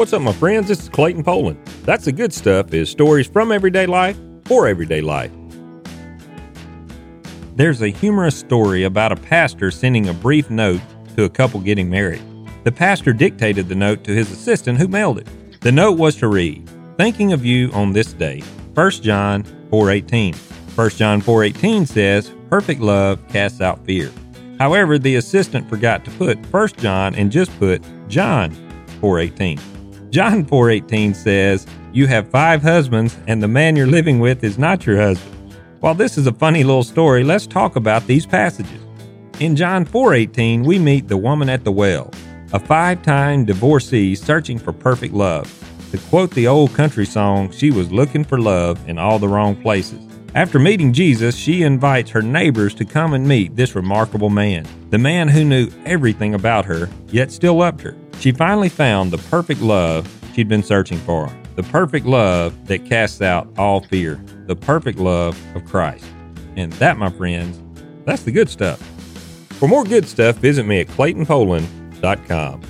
What's up, my friends? This is Clayton Poland. That's the good stuff is stories from everyday life for everyday life. There's a humorous story about a pastor sending a brief note to a couple getting married. The pastor dictated the note to his assistant who mailed it. The note was to read, Thinking of you on this day, 1 John 4.18. 1 John 4.18 says, Perfect love casts out fear. However, the assistant forgot to put 1 John and just put John 4.18. John 4:18 says, "You have five husbands and the man you're living with is not your husband." While this is a funny little story, let's talk about these passages. In John 4:18, we meet the woman at the well, a five-time divorcee searching for perfect love. To quote the old country song, she was looking for love in all the wrong places. After meeting Jesus, she invites her neighbors to come and meet this remarkable man, the man who knew everything about her, yet still loved her. She finally found the perfect love she'd been searching for, the perfect love that casts out all fear, the perfect love of Christ. And that, my friends, that's the good stuff. For more good stuff, visit me at claytonpoland.com.